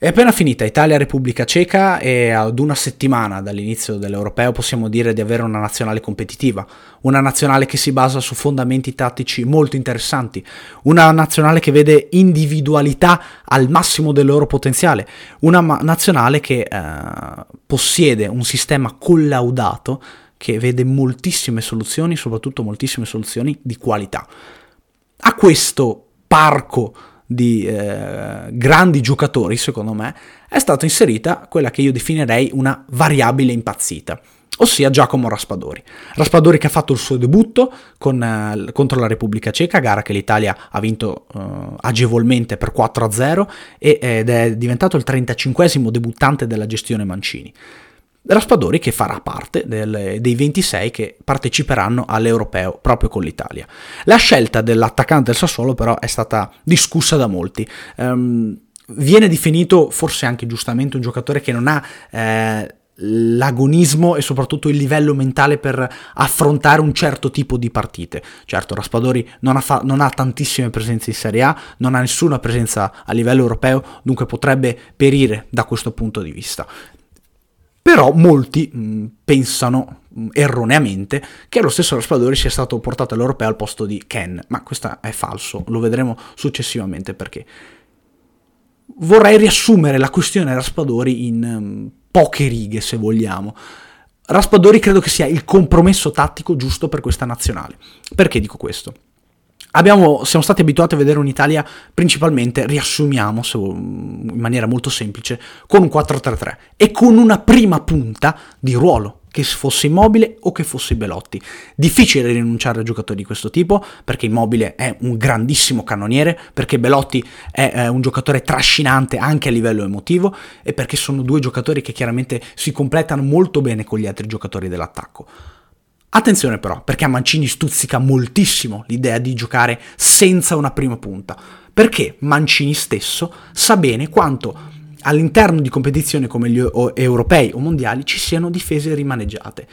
È appena finita Italia-Repubblica Ceca e ad una settimana dall'inizio dell'Europeo possiamo dire di avere una nazionale competitiva, una nazionale che si basa su fondamenti tattici molto interessanti, una nazionale che vede individualità al massimo del loro potenziale, una ma- nazionale che eh, possiede un sistema collaudato che vede moltissime soluzioni, soprattutto moltissime soluzioni di qualità. A questo parco di eh, grandi giocatori, secondo me, è stata inserita quella che io definirei una variabile impazzita, ossia Giacomo Raspadori. Raspadori che ha fatto il suo debutto con, eh, contro la Repubblica Ceca, gara che l'Italia ha vinto eh, agevolmente per 4-0 ed è diventato il 35 debuttante della gestione Mancini. Raspadori che farà parte del, dei 26 che parteciperanno all'Europeo proprio con l'Italia. La scelta dell'attaccante del Sassuolo però è stata discussa da molti. Um, viene definito forse anche giustamente un giocatore che non ha eh, l'agonismo e soprattutto il livello mentale per affrontare un certo tipo di partite. Certo, Raspadori non ha, fa- non ha, tantissime presenze in Serie A, non ha nessuna presenza a livello europeo, dunque potrebbe perire da questo punto di vista. Però molti mh, mm, pensano mh, mm, erroneamente che lo stesso Raspadori sia stato portato all'europeo al posto di Ken, ma questo è falso, lo vedremo successivamente perché. Vorrei riassumere la questione Raspadori in um, poche righe, se vogliamo. Raspadori credo che sia il compromesso tattico giusto per questa nazionale. Perché dico questo? Abbiamo, siamo stati abituati a vedere un'Italia principalmente, riassumiamo se, in maniera molto semplice, con un 4-3-3 e con una prima punta di ruolo, che fosse Immobile o che fosse Belotti. Difficile rinunciare a giocatori di questo tipo, perché Immobile è un grandissimo cannoniere, perché Belotti è eh, un giocatore trascinante anche a livello emotivo e perché sono due giocatori che chiaramente si completano molto bene con gli altri giocatori dell'attacco. Attenzione però, perché a Mancini stuzzica moltissimo l'idea di giocare senza una prima punta, perché Mancini stesso sa bene quanto all'interno di competizioni come gli europei o mondiali ci siano difese rimaneggiate.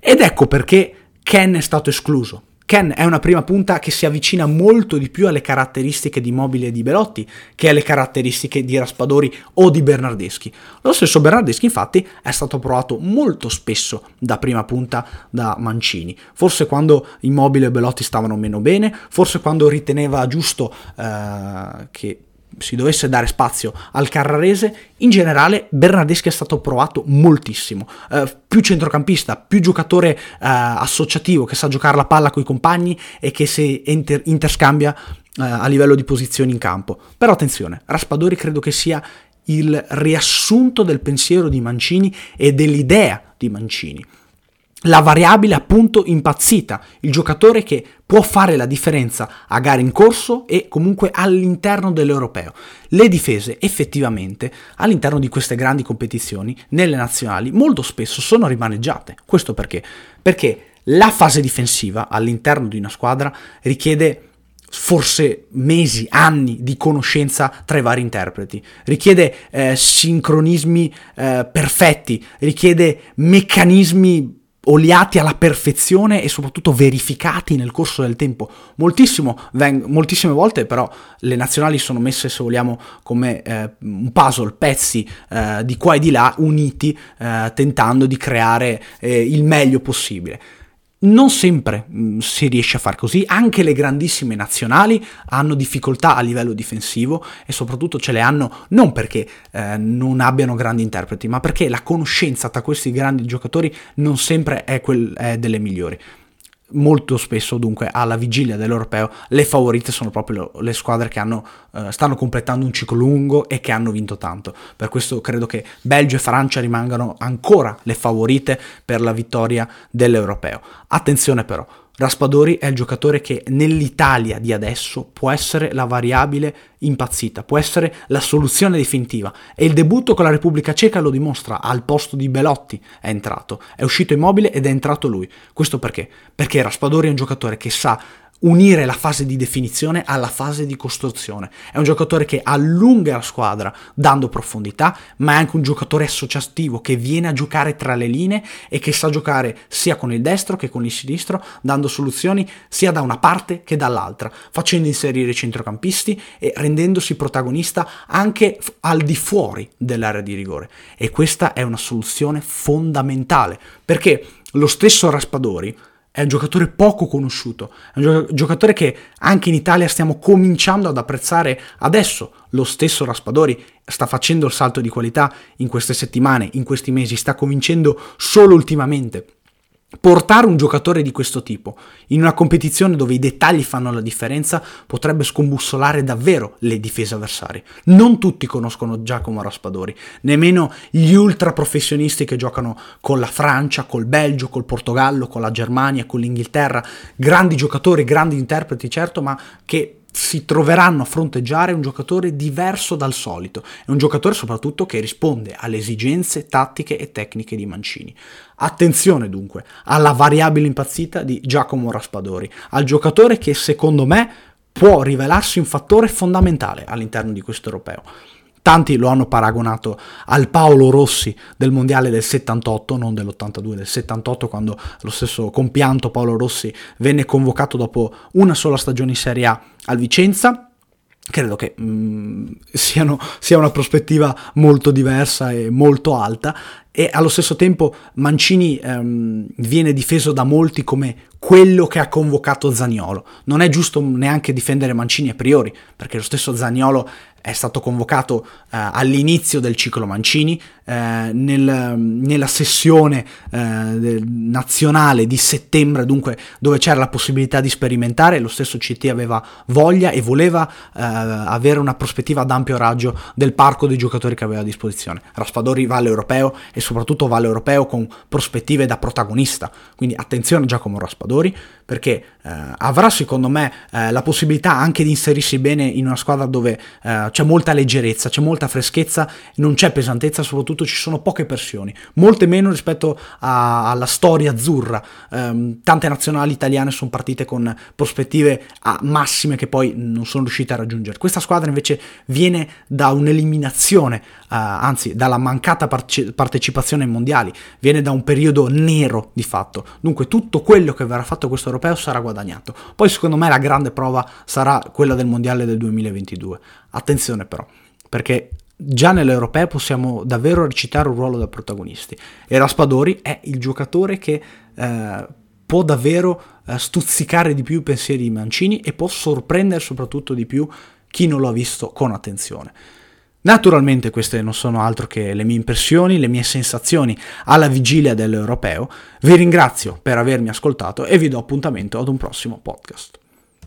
Ed ecco perché Ken è stato escluso, Ken è una prima punta che si avvicina molto di più alle caratteristiche di Mobile e di Belotti che alle caratteristiche di Raspadori o di Bernardeschi. Lo stesso Bernardeschi infatti è stato provato molto spesso da prima punta da Mancini, forse quando Immobile e Belotti stavano meno bene, forse quando riteneva giusto eh, che si dovesse dare spazio al Carrarese, in generale Bernardeschi è stato provato moltissimo. Eh, più centrocampista, più giocatore eh, associativo che sa giocare la palla con i compagni e che si inter- interscambia eh, a livello di posizioni in campo. Però attenzione, Raspadori credo che sia il riassunto del pensiero di Mancini e dell'idea di Mancini la variabile appunto impazzita, il giocatore che può fare la differenza a gare in corso e comunque all'interno dell'europeo. Le difese effettivamente all'interno di queste grandi competizioni, nelle nazionali, molto spesso sono rimaneggiate. Questo perché? Perché la fase difensiva all'interno di una squadra richiede forse mesi, anni di conoscenza tra i vari interpreti, richiede eh, sincronismi eh, perfetti, richiede meccanismi oliati alla perfezione e soprattutto verificati nel corso del tempo. Veng- moltissime volte però le nazionali sono messe, se vogliamo, come eh, un puzzle, pezzi eh, di qua e di là uniti, eh, tentando di creare eh, il meglio possibile. Non sempre mm, si riesce a far così, anche le grandissime nazionali hanno difficoltà a livello difensivo e soprattutto ce le hanno non perché eh, non abbiano grandi interpreti, ma perché la conoscenza tra questi grandi giocatori non sempre è, quel, è delle migliori molto spesso dunque alla vigilia dell'europeo le favorite sono proprio le squadre che hanno, uh, stanno completando un ciclo lungo e che hanno vinto tanto. Per questo credo che Belgio e Francia rimangano ancora le favorite per la vittoria dell'europeo. Attenzione però, Raspadori è il giocatore che nell'Italia di adesso può essere la variabile impazzita, può essere la soluzione definitiva e il debutto con la Repubblica Ceca lo dimostra, al posto di Belotti è entrato, è uscito immobile ed è entrato lui. Questo perché? Perché Raspadori è un giocatore che sa unire la fase di definizione alla fase di costruzione. È un giocatore che allunga la squadra dando profondità, ma è anche un giocatore associativo che viene a giocare tra le linee e che sa giocare sia con il destro che con il sinistro, dando soluzioni sia da una parte che dall'altra, facendo inserire i centrocampisti e rendendosi protagonista anche al di fuori dell'area di rigore. E questa è una soluzione fondamentale, perché lo stesso Raspadori è un giocatore poco conosciuto, è un giocatore che anche in Italia stiamo cominciando ad apprezzare adesso. Lo stesso Raspadori sta facendo il salto di qualità in queste settimane, in questi mesi, sta convincendo solo ultimamente. Portare un giocatore di questo tipo in una competizione dove i dettagli fanno la differenza potrebbe scombussolare davvero le difese avversarie. Non tutti conoscono Giacomo Raspadori, nemmeno gli ultra professionisti che giocano con la Francia, col Belgio, col Portogallo, con la Germania, con l'Inghilterra, grandi giocatori, grandi interpreti certo, ma che si troveranno a fronteggiare un giocatore diverso dal solito, è un giocatore soprattutto che risponde alle esigenze tattiche e tecniche di Mancini. Attenzione dunque alla variabile impazzita di Giacomo Raspadori, al giocatore che secondo me può rivelarsi un fattore fondamentale all'interno di questo europeo. Tanti lo hanno paragonato al Paolo Rossi del mondiale del 78, non dell'82, del 78, quando lo stesso compianto Paolo Rossi venne convocato dopo una sola stagione in Serie A al Vicenza. Credo che mm, siano, sia una prospettiva molto diversa e molto alta e allo stesso tempo Mancini ehm, viene difeso da molti come quello che ha convocato Zagnolo. Non è giusto neanche difendere Mancini a priori, perché lo stesso Zagnolo è stato convocato eh, all'inizio del ciclo Mancini, eh, nel, nella sessione eh, nazionale di settembre, dunque dove c'era la possibilità di sperimentare, lo stesso CT aveva voglia e voleva eh, avere una prospettiva ad ampio raggio del parco dei giocatori che aveva a disposizione. Raspadori va all'europeo e soprattutto va all'europeo con prospettive da protagonista, quindi attenzione Giacomo Raspadori perché eh, avrà secondo me eh, la possibilità anche di inserirsi bene in una squadra dove c'è molta leggerezza, c'è molta freschezza, non c'è pesantezza, soprattutto ci sono poche pressioni, molte meno rispetto a, alla storia azzurra. Um, tante nazionali italiane sono partite con prospettive massime che poi non sono riuscite a raggiungere. Questa squadra invece viene da un'eliminazione, uh, anzi dalla mancata parce- partecipazione ai mondiali, viene da un periodo nero di fatto. Dunque tutto quello che verrà fatto questo europeo sarà guadagnato. Poi secondo me la grande prova sarà quella del mondiale del 2022. Attenzione però, perché già nell'Europeo possiamo davvero recitare un ruolo da protagonisti e Raspadori è il giocatore che eh, può davvero eh, stuzzicare di più i pensieri di Mancini e può sorprendere soprattutto di più chi non lo ha visto con attenzione. Naturalmente queste non sono altro che le mie impressioni, le mie sensazioni alla vigilia dell'Europeo. Vi ringrazio per avermi ascoltato e vi do appuntamento ad un prossimo podcast.